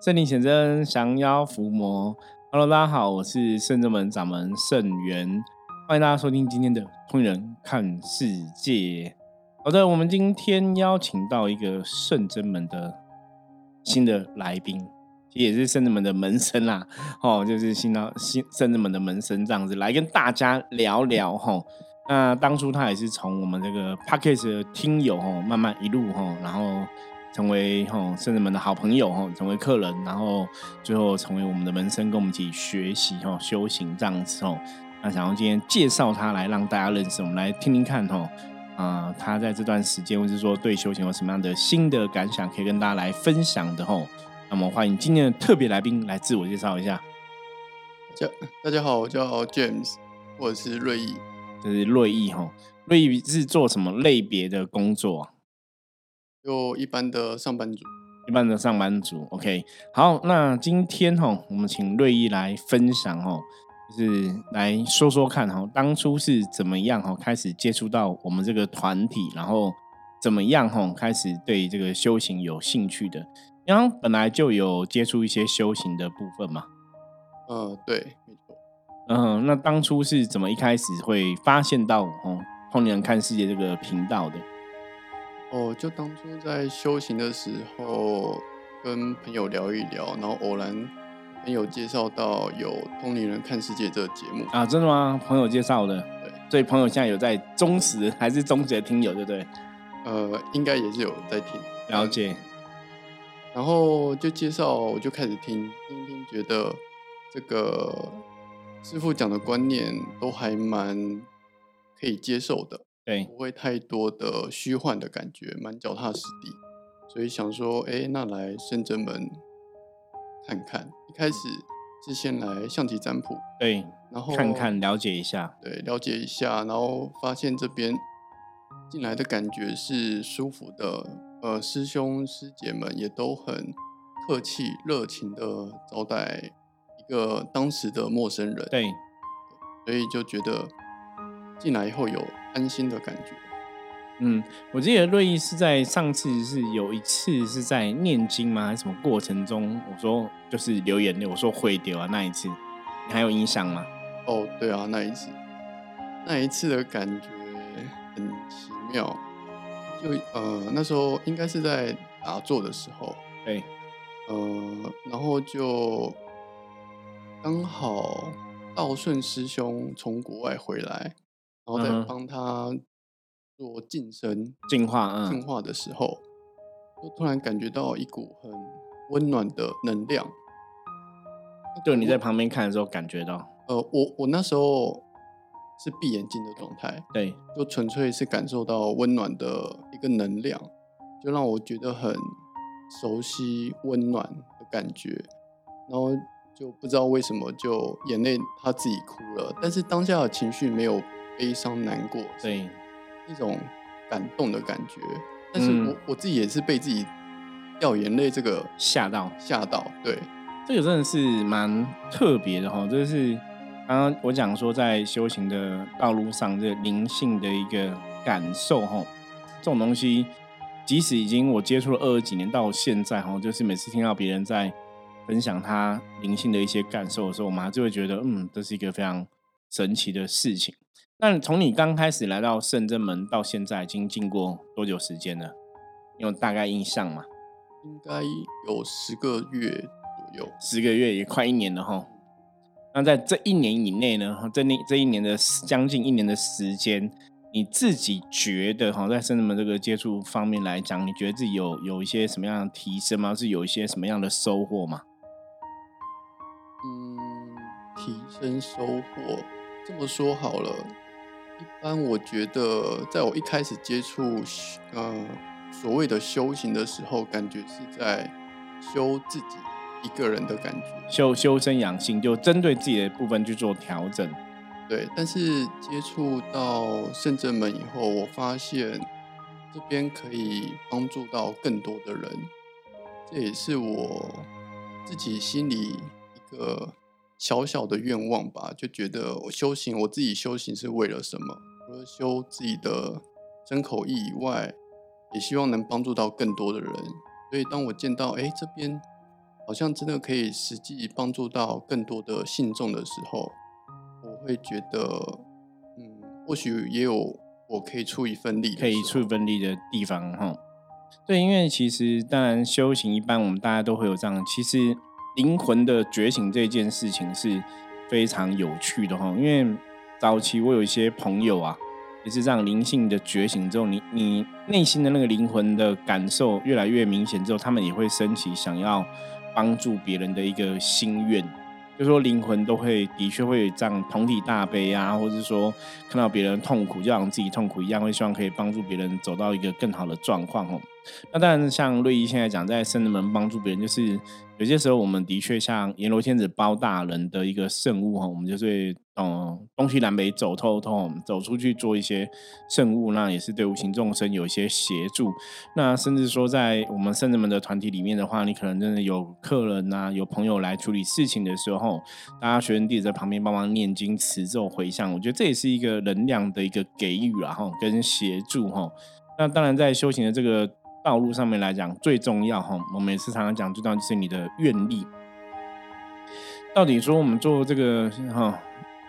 圣灵显真，降妖伏魔。Hello，大家好，我是圣真门掌门圣元，欢迎大家收听今天的《通人看世界》。好的，我们今天邀请到一个圣真门的新的来宾，其实也是圣真门的门生啦。哦，就是新到新圣真门的门生这样子来跟大家聊聊哈。那当初他也是从我们这个 p a c k a g e 的听友哦，慢慢一路哈，然后。成为吼圣人们的好朋友吼，成为客人，然后最后成为我们的门生，跟我们一起学习吼修行这样子吼。那想要今天介绍他来让大家认识，我们来听听看吼啊，他在这段时间或是说对修行有什么样的新的感想，可以跟大家来分享的吼。那么欢迎今天的特别来宾来自我介绍一下。叫大家好，我叫 James，我是瑞意，这是瑞意吼。瑞意是做什么类别的工作？就一般的上班族，一般的上班族，OK。好，那今天哈，我们请瑞意来分享哦，就是来说说看哈，当初是怎么样哈，开始接触到我们这个团体，然后怎么样哈，开始对这个修行有兴趣的。然后本来就有接触一些修行的部分嘛。嗯，对，没错。嗯，那当初是怎么一开始会发现到哦，通年看世界这个频道的？哦，就当初在修行的时候，跟朋友聊一聊，然后偶然朋友介绍到有《通灵人看世界》这个节目啊，真的吗？朋友介绍的，对，所以朋友现在有在忠实还是终结听友，对不对？呃，应该也是有在听，了解。然后就介绍，我就开始听，听听，觉得这个师傅讲的观念都还蛮可以接受的。对，不会太多的虚幻的感觉，蛮脚踏实地，所以想说，哎，那来深圳门看看。一开始是先来象棋占卜，对，然后看看了解一下，对，了解一下，然后发现这边进来的感觉是舒服的，呃，师兄师姐们也都很客气热情的招待一个当时的陌生人，对，所以就觉得进来以后有。安心的感觉。嗯，我记得瑞意是在上次是有一次是在念经吗？还是什么过程中？我说就是流眼泪，我说会丢啊那一次，你还有印象吗？哦，对啊，那一次，那一次的感觉很奇妙。就呃那时候应该是在打坐的时候，对，呃，然后就刚好道顺师兄从国外回来。然后在帮他做晋升、进化、进化的时候，就突然感觉到一股很温暖的能量。就你在旁边看的时候感觉到？呃，我我那时候是闭眼睛的状态，对，就纯粹是感受到温暖的一个能量，就让我觉得很熟悉、温暖的感觉。然后就不知道为什么就眼泪他自己哭了，但是当下的情绪没有。悲伤难过，对，一种感动的感觉。但是我我自己也是被自己掉眼泪这个吓到，吓到。对，这个真的是蛮特别的哈。这是刚刚我讲说，在修行的道路上，这灵性的一个感受哈。这种东西，即使已经我接触了二十几年，到现在哈，就是每次听到别人在分享他灵性的一些感受的时候，我们还是会觉得，嗯，这是一个非常神奇的事情。那从你刚开始来到圣正门到现在，已经经过多久时间了？有大概印象吗？应该有十个月左右，十个月也快一年了哈。那在这一年以内呢？这那这一年的将近一年的时间，你自己觉得哈，在圣正门这个接触方面来讲，你觉得自己有有一些什么样的提升吗？是有一些什么样的收获吗？嗯，提升收获，这么说好了。一般我觉得，在我一开始接触呃所谓的修行的时候，感觉是在修自己一个人的感觉，修修身养性，就针对自己的部分去做调整。对，但是接触到圣正门以后，我发现这边可以帮助到更多的人，这也是我自己心里一个。小小的愿望吧，就觉得我修行，我自己修行是为了什么？除了修自己的真口意以外，也希望能帮助到更多的人。所以当我见到，哎，这边好像真的可以实际帮助到更多的信众的时候，我会觉得，嗯，或许也有我可以出一份力，可以出一份力的地方哈。对，因为其实当然修行一般我们大家都会有这样，其实灵魂的觉醒这件事情是非常有趣的哈。因为早期我有一些朋友啊。也是这样，灵性的觉醒之后，你你内心的那个灵魂的感受越来越明显之后，他们也会升起想要帮助别人的一个心愿。就说灵魂都会的确会这样同体大悲啊，或者是说看到别人痛苦，就像自己痛苦一样，会希望可以帮助别人走到一个更好的状况哦。那当然，像瑞一现在讲，在圣人门帮助别人，就是有些时候我们的确像阎罗天子包大人的一个圣物哈，我们就是嗯东西南北走透透，走出去做一些圣物，那也是对无形众生有一些协助。那甚至说在我们圣人门的团体里面的话，你可能真的有客人呐，有朋友来处理事情的时候，大家学生弟子在旁边帮忙念经、持咒、回向，我觉得这也是一个能量的一个给予然后跟协助哈。那当然在修行的这个。道路上面来讲，最重要哈，我每次常常讲，最重要就是你的愿力。到底说我们做这个哈，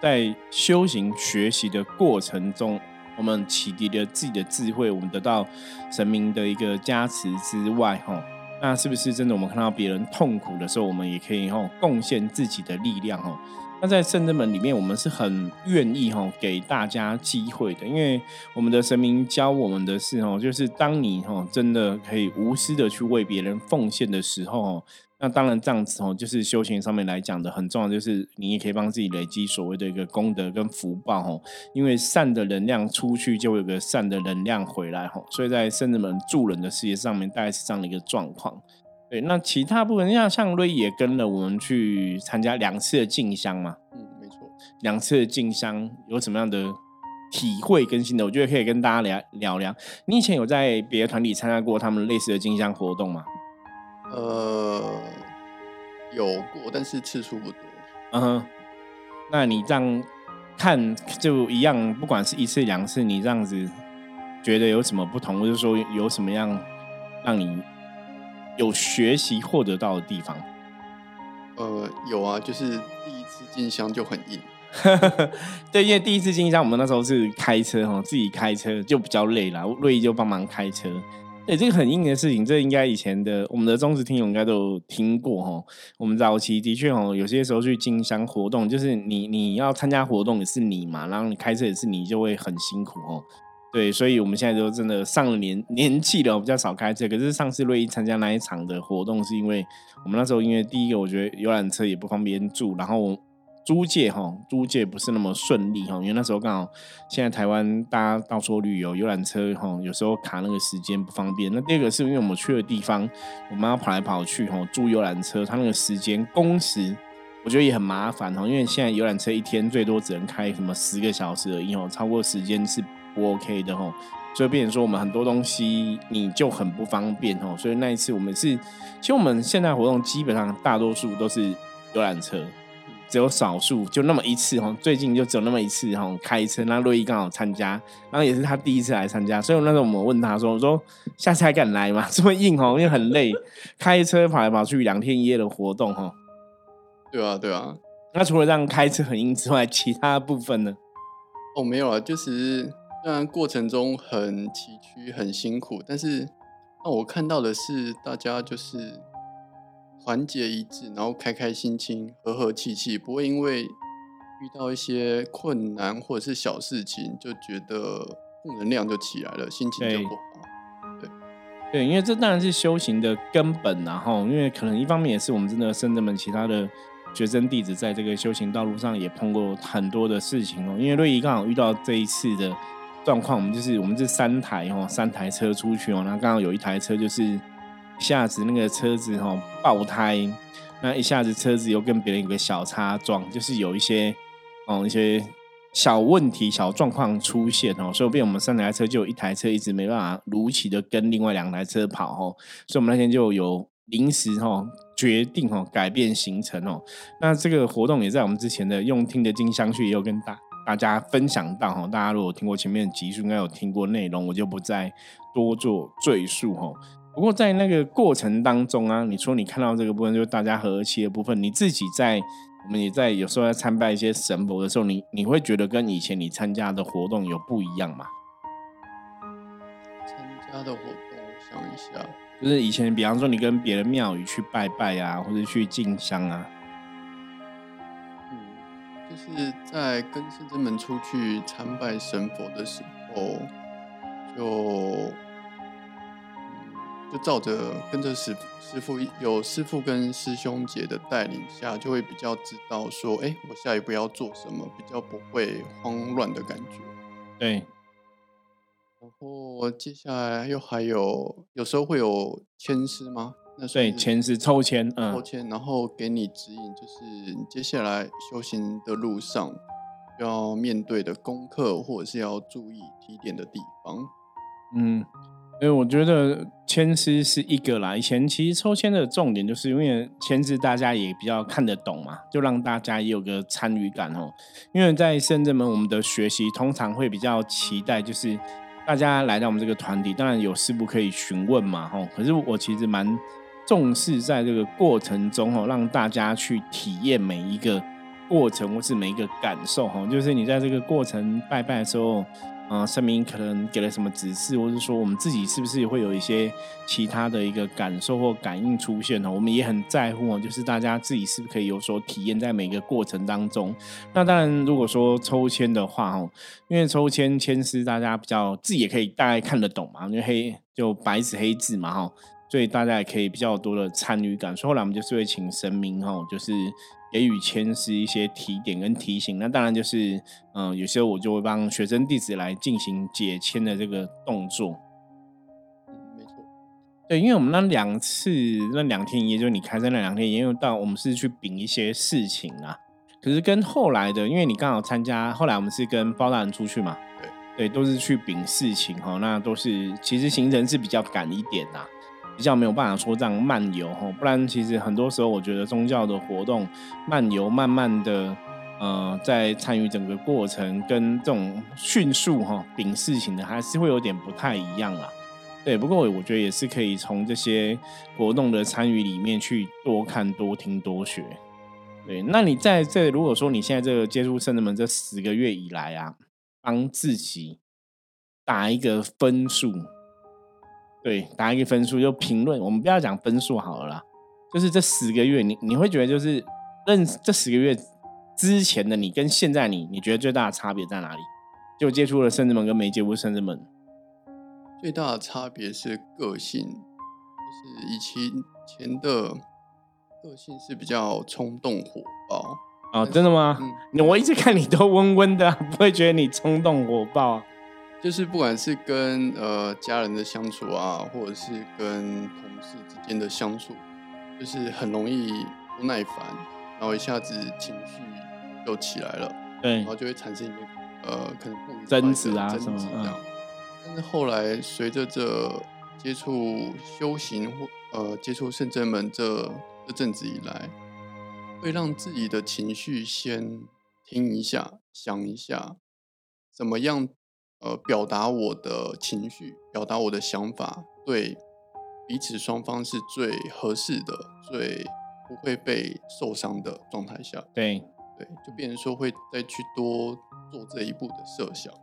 在修行学习的过程中，我们启迪了自己的智慧，我们得到神明的一个加持之外哈，那是不是真的？我们看到别人痛苦的时候，我们也可以哈贡献自己的力量哦。那在圣真门里面，我们是很愿意哈给大家机会的，因为我们的神明教我们的是哦，就是当你哈真的可以无私的去为别人奉献的时候，那当然这样子哦，就是修行上面来讲的很重要，就是你也可以帮自己累积所谓的一个功德跟福报哈，因为善的能量出去就有个善的能量回来哈，所以在圣人门助人的事业上面，大概是这样的一个状况。对，那其他部分像像瑞也跟了我们去参加两次的进香嘛，嗯，没错，两次的进香有什么样的体会跟心得？我觉得可以跟大家聊聊聊。你以前有在别的团体参加过他们类似的进香活动吗？呃，有过，但是次数不多。嗯哼，那你这样看就一样，不管是一次两次，你这样子觉得有什么不同，或者说有什么样让你？有学习获得到的地方，呃，有啊，就是第一次进香就很硬，对，因为第一次进香，我们那时候是开车哈，自己开车就比较累了，瑞就帮忙开车，对，这个很硬的事情，这应该以前的我们的忠实听友应该都有听过哈。我们早期的确哦，有些时候去进香活动，就是你你要参加活动也是你嘛，然后你开车也是你，就会很辛苦哦。对，所以我们现在都真的上了年年纪了，我比较少开车。可是上次瑞一参加那一场的活动，是因为我们那时候因为第一个，我觉得游览车也不方便住，然后租借哈，租借不是那么顺利哈，因为那时候刚好现在台湾大家到处旅游，游览车哈有时候卡那个时间不方便。那第二个是因为我们去的地方，我们要跑来跑去哈，租游览车，它那个时间工时，我觉得也很麻烦哈，因为现在游览车一天最多只能开什么十个小时而已哦，超过时间是。不 OK 的吼，所以变成说我们很多东西你就很不方便吼，所以那一次我们是，其实我们现在活动基本上大多数都是游览车，只有少数就那么一次吼，最近就只有那么一次吼开车，那洛伊刚好参加，然后也是他第一次来参加，所以那时候我们问他说，我说下次还敢来吗？这么硬吼，因为很累，开车跑来跑去两天一夜的活动吼。对啊对啊，那除了让开车很硬之外，其他部分呢？哦没有啊，就是。虽然过程中很崎岖、很辛苦，但是让我看到的是大家就是团结一致，然后开开心心、和和气气，不会因为遇到一些困难或者是小事情就觉得负能量就起来了，心情就不好。对对，因为这当然是修行的根本，然后因为可能一方面也是我们真的圣人们其他的学生弟子在这个修行道路上也碰过很多的事情哦。因为瑞怡刚好遇到这一次的。状况，我们就是我们这三台哦，三台车出去哦，那刚好有一台车就是一下子那个车子哈爆胎，那一下子车子又跟别人有个小擦撞，就是有一些哦一些小问题、小状况出现哦，所以变我们三台车就有一台车一直没办法如期的跟另外两台车跑哦，所以我们那天就有临时哈决定哦改变行程哦，那这个活动也在我们之前的用听的金香去也有跟大。大家分享到哈，大家如果听过前面的集数，应该有听过内容，我就不再多做赘述哈。不不过在那个过程当中啊，你说你看到这个部分，就是大家和气的部分，你自己在我们也在有时候在参拜一些神佛的时候，你你会觉得跟以前你参加的活动有不一样吗？参加的活动，我想一下，就是以前，比方说你跟别的庙宇去拜拜啊，或者去进香啊，是在跟圣真门出去参拜神佛的时候，就。就照着跟着师师傅有师傅跟师兄姐的带领下，就会比较知道说，哎，我下一步要做什么，比较不会慌乱的感觉。对。然后接下来又还有，有时候会有签师吗？那所以，签师抽签，嗯，抽签，然后给你指引，就是你接下来修行的路上要面对的功课，或者是要注意提点的地方。嗯。因为我觉得签师是一个啦，以前其实抽签的重点就是因为签字大家也比较看得懂嘛，就让大家也有个参与感哦。因为在深圳门，我们的学习通常会比较期待，就是大家来到我们这个团体，当然有事不可以询问嘛，吼。可是我其实蛮重视在这个过程中哦，让大家去体验每一个过程或是每一个感受哈，就是你在这个过程拜拜的时候。啊，神明可能给了什么指示，或者说我们自己是不是会有一些其他的一个感受或感应出现呢？我们也很在乎哦，就是大家自己是不是可以有所体验在每个过程当中。那当然，如果说抽签的话哦，因为抽签签师大家比较自己也可以大概看得懂嘛，因为黑就白纸黑字嘛哈，所以大家也可以比较多的参与感。所以后来我们就是会请神明哈，就是。给予签师一些提点跟提醒，那当然就是，嗯，有时候我就会帮学生弟子来进行解签的这个动作。嗯，没错。对，因为我们那两次那两天一夜，就是你开在那两天，也有到我们是去禀一些事情啊。可是跟后来的，因为你刚好参加，后来我们是跟包大人出去嘛，对，对，都是去禀事情哈，那都是其实行程是比较赶一点呐。比较没有办法说这样漫游哈，不然其实很多时候我觉得宗教的活动漫游慢慢的，呃，在参与整个过程跟这种迅速哈禀事情的还是会有点不太一样啦。对，不过我觉得也是可以从这些活动的参与里面去多看多听多学。对，那你在这如果说你现在这个接触圣人们这十个月以来啊，帮自己打一个分数。对，打一个分数就评论，我们不要讲分数好了啦，就是这十个月，你你会觉得就是认这十个月之前的你跟现在你，你觉得最大的差别在哪里？就接触了圣子门跟没接触圣子门，最大的差别是个性，就是以前前的个性是比较冲动火爆啊，真的吗？嗯，我一直看你都温温的，不会觉得你冲动火爆。就是不管是跟呃家人的相处啊，或者是跟同事之间的相处，就是很容易不耐烦，然后一下子情绪又起来了，对，然后就会产生一些呃可能不争执啊什么这样。但是后来随着这接触修行或呃接触圣真门这这阵子以来，会让自己的情绪先听一下，想一下怎么样。呃，表达我的情绪，表达我的想法，对彼此双方是最合适的，最不会被受伤的状态下，对对，就变成说会再去多做这一步的设想。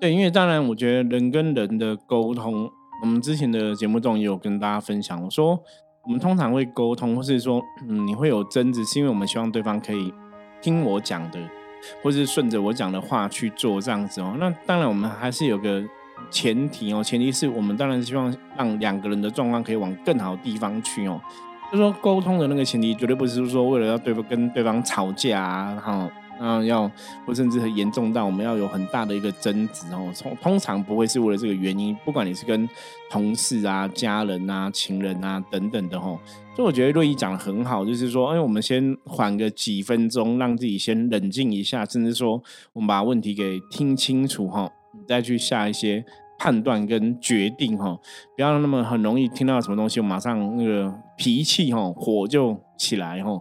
对，因为当然，我觉得人跟人的沟通，我们之前的节目中也有跟大家分享，我说我们通常会沟通，或是说，嗯，你会有争执，是因为我们希望对方可以听我讲的。或是顺着我讲的话去做这样子哦，那当然我们还是有个前提哦，前提是我们当然希望让两个人的状况可以往更好的地方去哦。就说沟通的那个前提，绝对不是说为了要对方跟对方吵架啊，然后。那要或甚至很严重到我们要有很大的一个争执哦，通通常不会是为了这个原因，不管你是跟同事啊、家人啊、情人啊等等的吼，所以我觉得瑞怡讲的很好，就是说，哎，我们先缓个几分钟，让自己先冷静一下，甚至说我们把问题给听清楚哈，再去下一些判断跟决定哈，不要那么很容易听到什么东西，我马上那个脾气哈火就起来哈。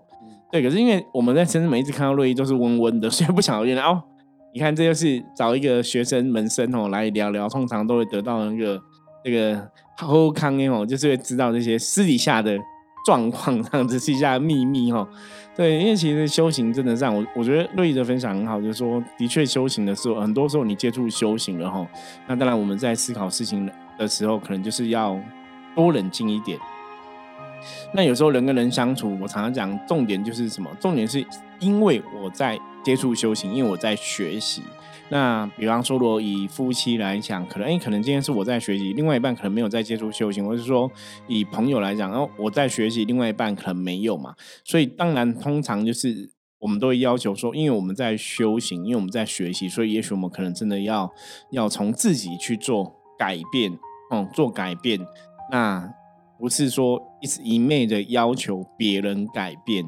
对，可是因为我们在深圳每一次看到瑞伊都是温温的，所以不想原来哦。你看，这就是找一个学生门生哦来聊聊，通常都会得到那个那个好康哎哦，就是会知道这些私底下的状况，这样子是一下秘密哈。对，因为其实修行真的让我，我觉得瑞的分享很好，就是说，的确修行的时候，很多时候你接触修行了哈，那当然我们在思考事情的时候，可能就是要多冷静一点。那有时候人跟人相处，我常常讲，重点就是什么？重点是因为我在接触修行，因为我在学习。那比方说，如果以夫妻来讲，可能哎，可能今天是我在学习，另外一半可能没有在接触修行，或是说以朋友来讲，然后我在学习，另外一半可能没有嘛。所以当然，通常就是我们都会要求说，因为我们在修行，因为我们在学习，所以也许我们可能真的要要从自己去做改变，嗯，做改变。那不是说一直一昧的要求别人改变。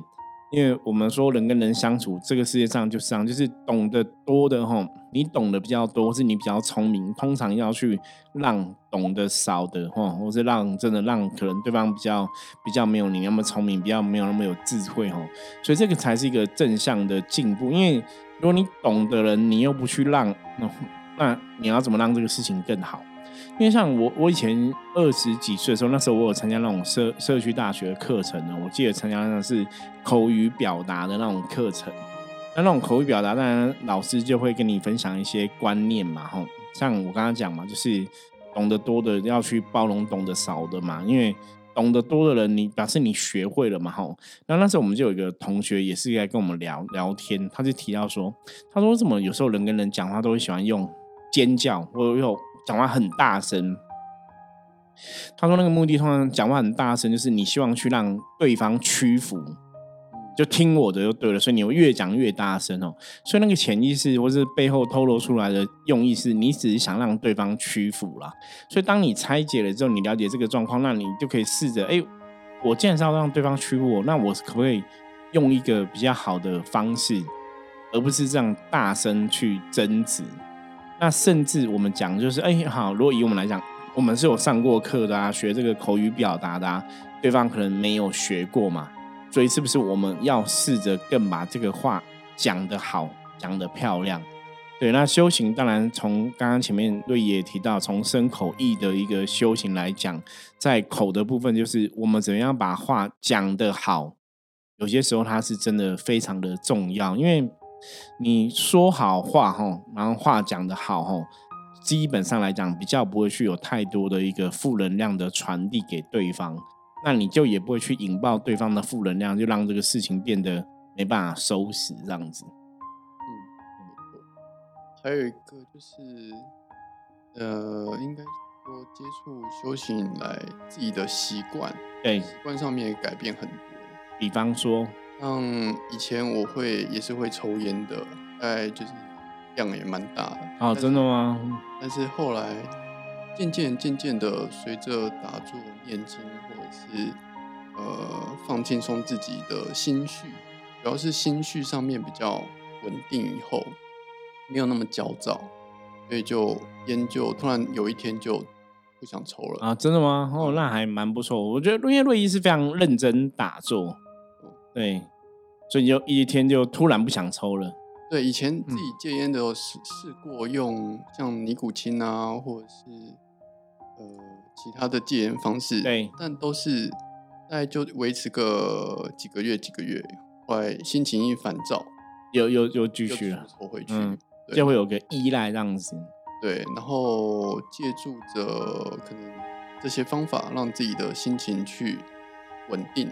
因为我们说人跟人相处，这个世界上就是这样，就是懂得多的哈，你懂得比较多，是你比较聪明，通常要去让懂得少的哈，或是让真的让可能对方比较比较没有你那么聪明，比较没有那么有智慧哈，所以这个才是一个正向的进步。因为如果你懂的人，你又不去让，那你要怎么让这个事情更好？因为像我，我以前二十几岁的时候，那时候我有参加那种社社区大学的课程呢。我记得参加的是口语表达的那种课程。那那种口语表达，当然老师就会跟你分享一些观念嘛，吼。像我刚刚讲嘛，就是懂得多的要去包容懂得少的嘛。因为懂得多的人，你表示你学会了嘛，吼。那那时候我们就有一个同学也是在跟我们聊聊天，他就提到说，他说为什么有时候人跟人讲话都会喜欢用尖叫或用。讲话很大声，他说那个目的通常讲话很大声，就是你希望去让对方屈服，就听我的就对了。所以你越讲越大声哦，所以那个潜意识或是背后透露出来的用意是你只是想让对方屈服啦。所以当你拆解了之后，你了解这个状况，那你就可以试着，哎，我既然是要让对方屈服，那我可不可以用一个比较好的方式，而不是这样大声去争执？那甚至我们讲就是，哎，好，如果以我们来讲，我们是有上过课的啊，学这个口语表达的啊，对方可能没有学过嘛，所以是不是我们要试着更把这个话讲得好，讲得漂亮？对，那修行当然从刚刚前面瑞也提到，从身口意的一个修行来讲，在口的部分就是我们怎么样把话讲得好，有些时候它是真的非常的重要，因为。你说好话哈，然后话讲的好哈，基本上来讲比较不会去有太多的一个负能量的传递给对方，那你就也不会去引爆对方的负能量，就让这个事情变得没办法收拾这样子。嗯，还有一个就是，呃，应该说接触修行以来自己的习惯，对习惯上面改变很多，比方说。像以前我会也是会抽烟的，大概就是量也蛮大的啊，真的吗？但是后来渐渐渐渐的，随着打坐、念经，或者是呃放轻松自己的心绪，主要是心绪上面比较稳定以后，没有那么焦躁，所以就烟就突然有一天就不想抽了啊，真的吗？哦，那还蛮不错。我觉得因为瑞伊是非常认真打坐。对，所以就一天就突然不想抽了。对，以前自己戒烟的时候试试过用像尼古清啊，或者是呃其他的戒烟方式，对，但都是大概就维持个几个月，几个月，后来心情一烦躁，又又又继续了，抽回去，就会有个依赖这样子。对，然后借助着可能这些方法，让自己的心情去稳定。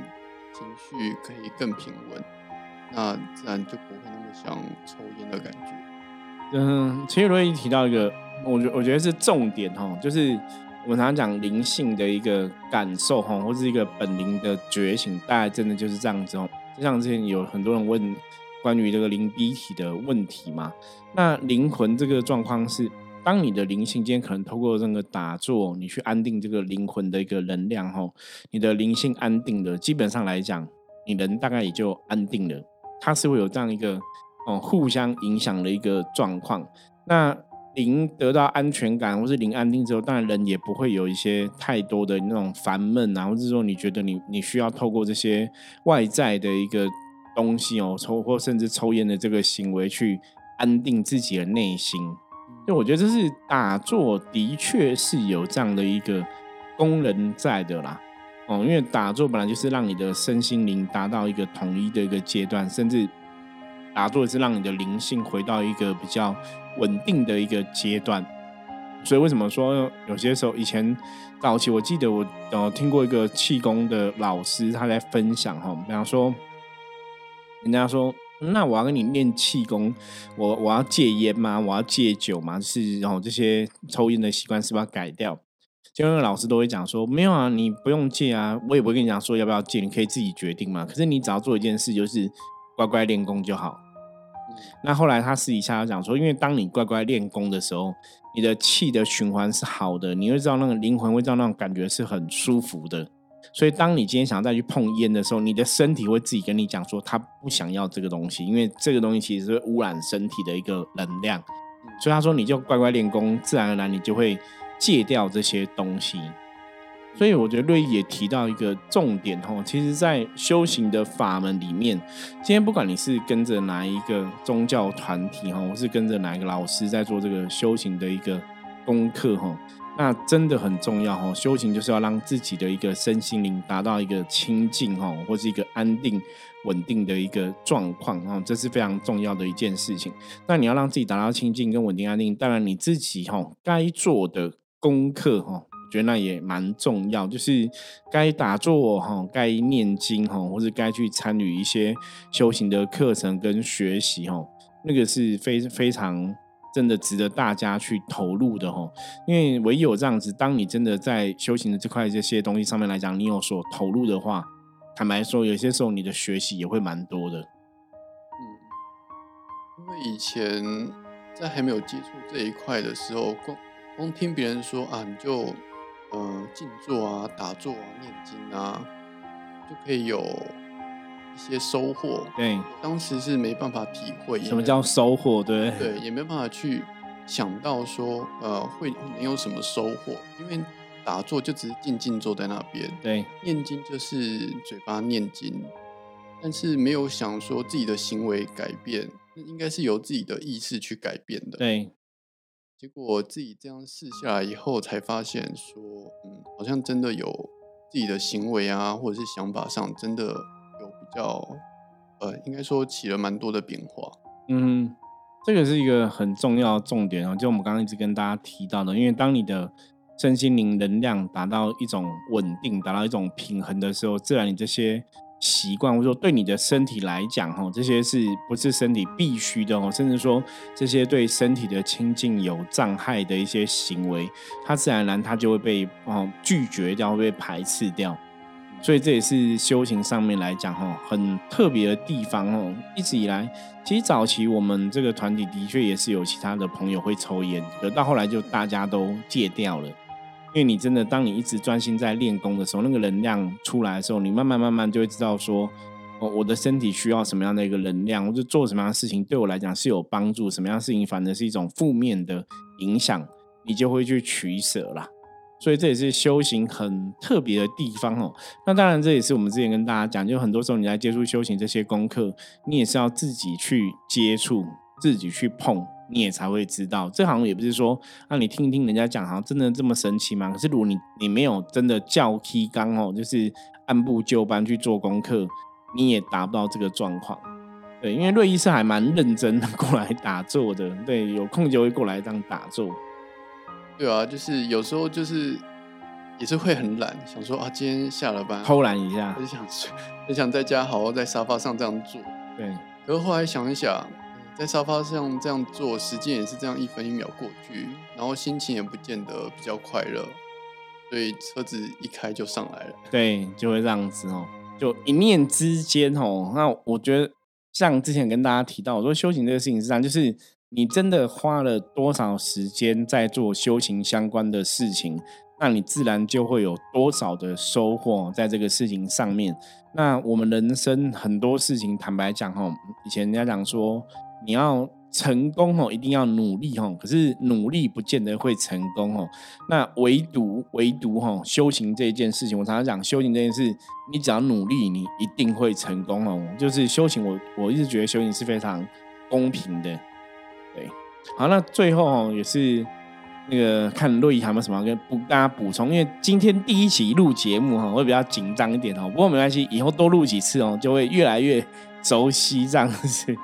情绪可以更平稳，那自然就不会那么想抽烟的感觉。嗯，其实罗伊提到一个，我觉我觉得是重点哈，就是我们常常讲灵性的一个感受哈，或是一个本灵的觉醒，大概真的就是这样子哦。就像之前有很多人问关于这个灵逼体的问题嘛，那灵魂这个状况是。当你的灵性今天可能透过这个打坐，你去安定这个灵魂的一个能量吼，你的灵性安定了，基本上来讲，你人大概也就安定了。它是会有这样一个哦互相影响的一个状况。那灵得到安全感，或是灵安定之后，当然人也不会有一些太多的那种烦闷啊，或者说你觉得你你需要透过这些外在的一个东西哦，抽或甚至抽烟的这个行为去安定自己的内心。就我觉得这是打坐，的确是有这样的一个功能在的啦。哦，因为打坐本来就是让你的身心灵达到一个统一的一个阶段，甚至打坐是让你的灵性回到一个比较稳定的一个阶段。所以为什么说有些时候以前早期，我记得我呃听过一个气功的老师他在分享哈，比方说人家说。那我要跟你练气功，我我要戒烟吗？我要戒酒吗？是然后这些抽烟的习惯是不是要改掉？就那个老师都会讲说，没有啊，你不用戒啊，我也不会跟你讲说要不要戒，你可以自己决定嘛。可是你只要做一件事，就是乖乖练功就好。那后来他私底下讲说，因为当你乖乖练功的时候，你的气的循环是好的，你会知道那个灵魂会知道那种感觉是很舒服的。所以，当你今天想再去碰烟的时候，你的身体会自己跟你讲说，他不想要这个东西，因为这个东西其实是污染身体的一个能量。所以他说，你就乖乖练功，自然而然你就会戒掉这些东西。所以我觉得瑞也提到一个重点哦，其实，在修行的法门里面，今天不管你是跟着哪一个宗教团体哈，或是跟着哪一个老师在做这个修行的一个功课哈。那真的很重要哈，修行就是要让自己的一个身心灵达到一个清净哈，或是一个安定稳定的一个状况哈，这是非常重要的一件事情。那你要让自己达到清净跟稳定安定，当然你自己哈该做的功课哈，我觉得那也蛮重要，就是该打坐哈，该念经哈，或者该去参与一些修行的课程跟学习哈，那个是非非常。真的值得大家去投入的吼，因为唯有这样子，当你真的在修行的这块这些东西上面来讲，你有所投入的话，坦白说，有些时候你的学习也会蛮多的。嗯，因为以前在还没有接触这一块的时候，光光听别人说啊，你就呃静坐啊、打坐啊、念经啊，就可以有。一些收获，对，当时是没办法体会什么叫收获，对，对，也没办法去想到说，呃，会能有什么收获，因为打坐就只是静静坐在那边，对，念经就是嘴巴念经，但是没有想说自己的行为改变，那应该是由自己的意识去改变的，对，结果自己这样试下来以后，才发现说，嗯，好像真的有自己的行为啊，或者是想法上真的。较，呃，应该说起了蛮多的变化。嗯，这个是一个很重要重点哦，就我们刚刚一直跟大家提到的，因为当你的身心灵能量达到一种稳定、达到一种平衡的时候，自然你这些习惯，或者说对你的身体来讲，哈，这些是不是身体必须的哦？甚至说这些对身体的清净有障碍的一些行为，它自然而然它就会被哦拒绝掉，会被排斥掉。所以这也是修行上面来讲，哈，很特别的地方哦。一直以来，其实早期我们这个团体的确也是有其他的朋友会抽烟，可到后来就大家都戒掉了。因为你真的，当你一直专心在练功的时候，那个能量出来的时候，你慢慢慢慢就会知道说，哦，我的身体需要什么样的一个能量，或者做什么样的事情对我来讲是有帮助，什么样的事情反而是一种负面的影响，你就会去取舍啦。所以这也是修行很特别的地方哦。那当然，这也是我们之前跟大家讲，就很多时候你在接触修行这些功课，你也是要自己去接触、自己去碰，你也才会知道。这好像也不是说让你听听人家讲，好像真的这么神奇吗？可是如果你你没有真的教梯纲哦，就是按部就班去做功课，你也达不到这个状况。对，因为瑞医师还蛮认真的过来打坐的，对，有空就会过来这样打坐。对啊，就是有时候就是也是会很懒，想说啊，今天下了班偷懒一下，很想睡，很想在家好好在沙发上这样做。对，可是后来想一想，在沙发上这样做，时间也是这样一分一秒过去，然后心情也不见得比较快乐，所以车子一开就上来了。对，就会这样子哦，就一念之间哦。那我觉得像之前跟大家提到，我说修行这个事情是这样，就是。你真的花了多少时间在做修行相关的事情，那你自然就会有多少的收获在这个事情上面。那我们人生很多事情，坦白讲哈，以前人家讲说，你要成功哦，一定要努力哦，可是努力不见得会成功哦。那唯独唯独哈，修行这一件事情，我常常讲，修行这件事，你只要努力，你一定会成功哦。就是修行，我我一直觉得修行是非常公平的。对，好，那最后哦，也是那个看洛伊还有没有什么跟补大家补充？因为今天第一期录节目哈，会比较紧张一点哦。不过没关系，以后多录几次哦，就会越来越熟悉这样子。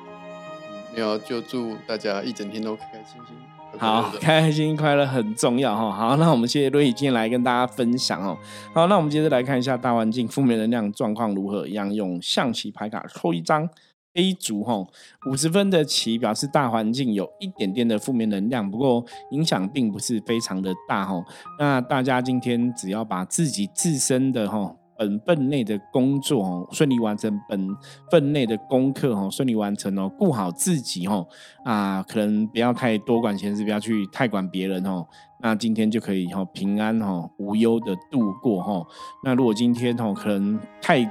没有，就祝大家一整天都开开心心。好，开开心心快乐很重要哈。好，那我们谢谢洛伊今天来跟大家分享哦。好，那我们接着来看一下大环境负面能量状况如何，一样用象棋牌卡抽一张。A 组哈，五十分的棋表示大环境有一点点的负面能量，不过影响并不是非常的大哈。那大家今天只要把自己自身的哈本分内的工作哦顺利完成，本分内的功课哦顺利完成哦，顾好自己哦啊，可能不要太多管闲事，不要去太管别人哦。那今天就可以哈平安哈无忧的度过哈。那如果今天哦可能太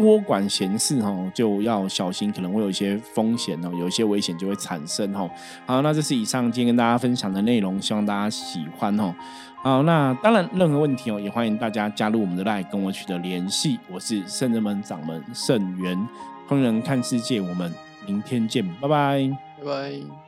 多管闲事哈，就要小心，可能会有一些风险哦，有一些危险就会产生哦。好，那这是以上今天跟大家分享的内容，希望大家喜欢哦。好，那当然任何问题哦，也欢迎大家加入我们的 LINE 跟我取得联系。我是圣人门掌门圣元，通人看世界，我们明天见，拜拜，拜拜。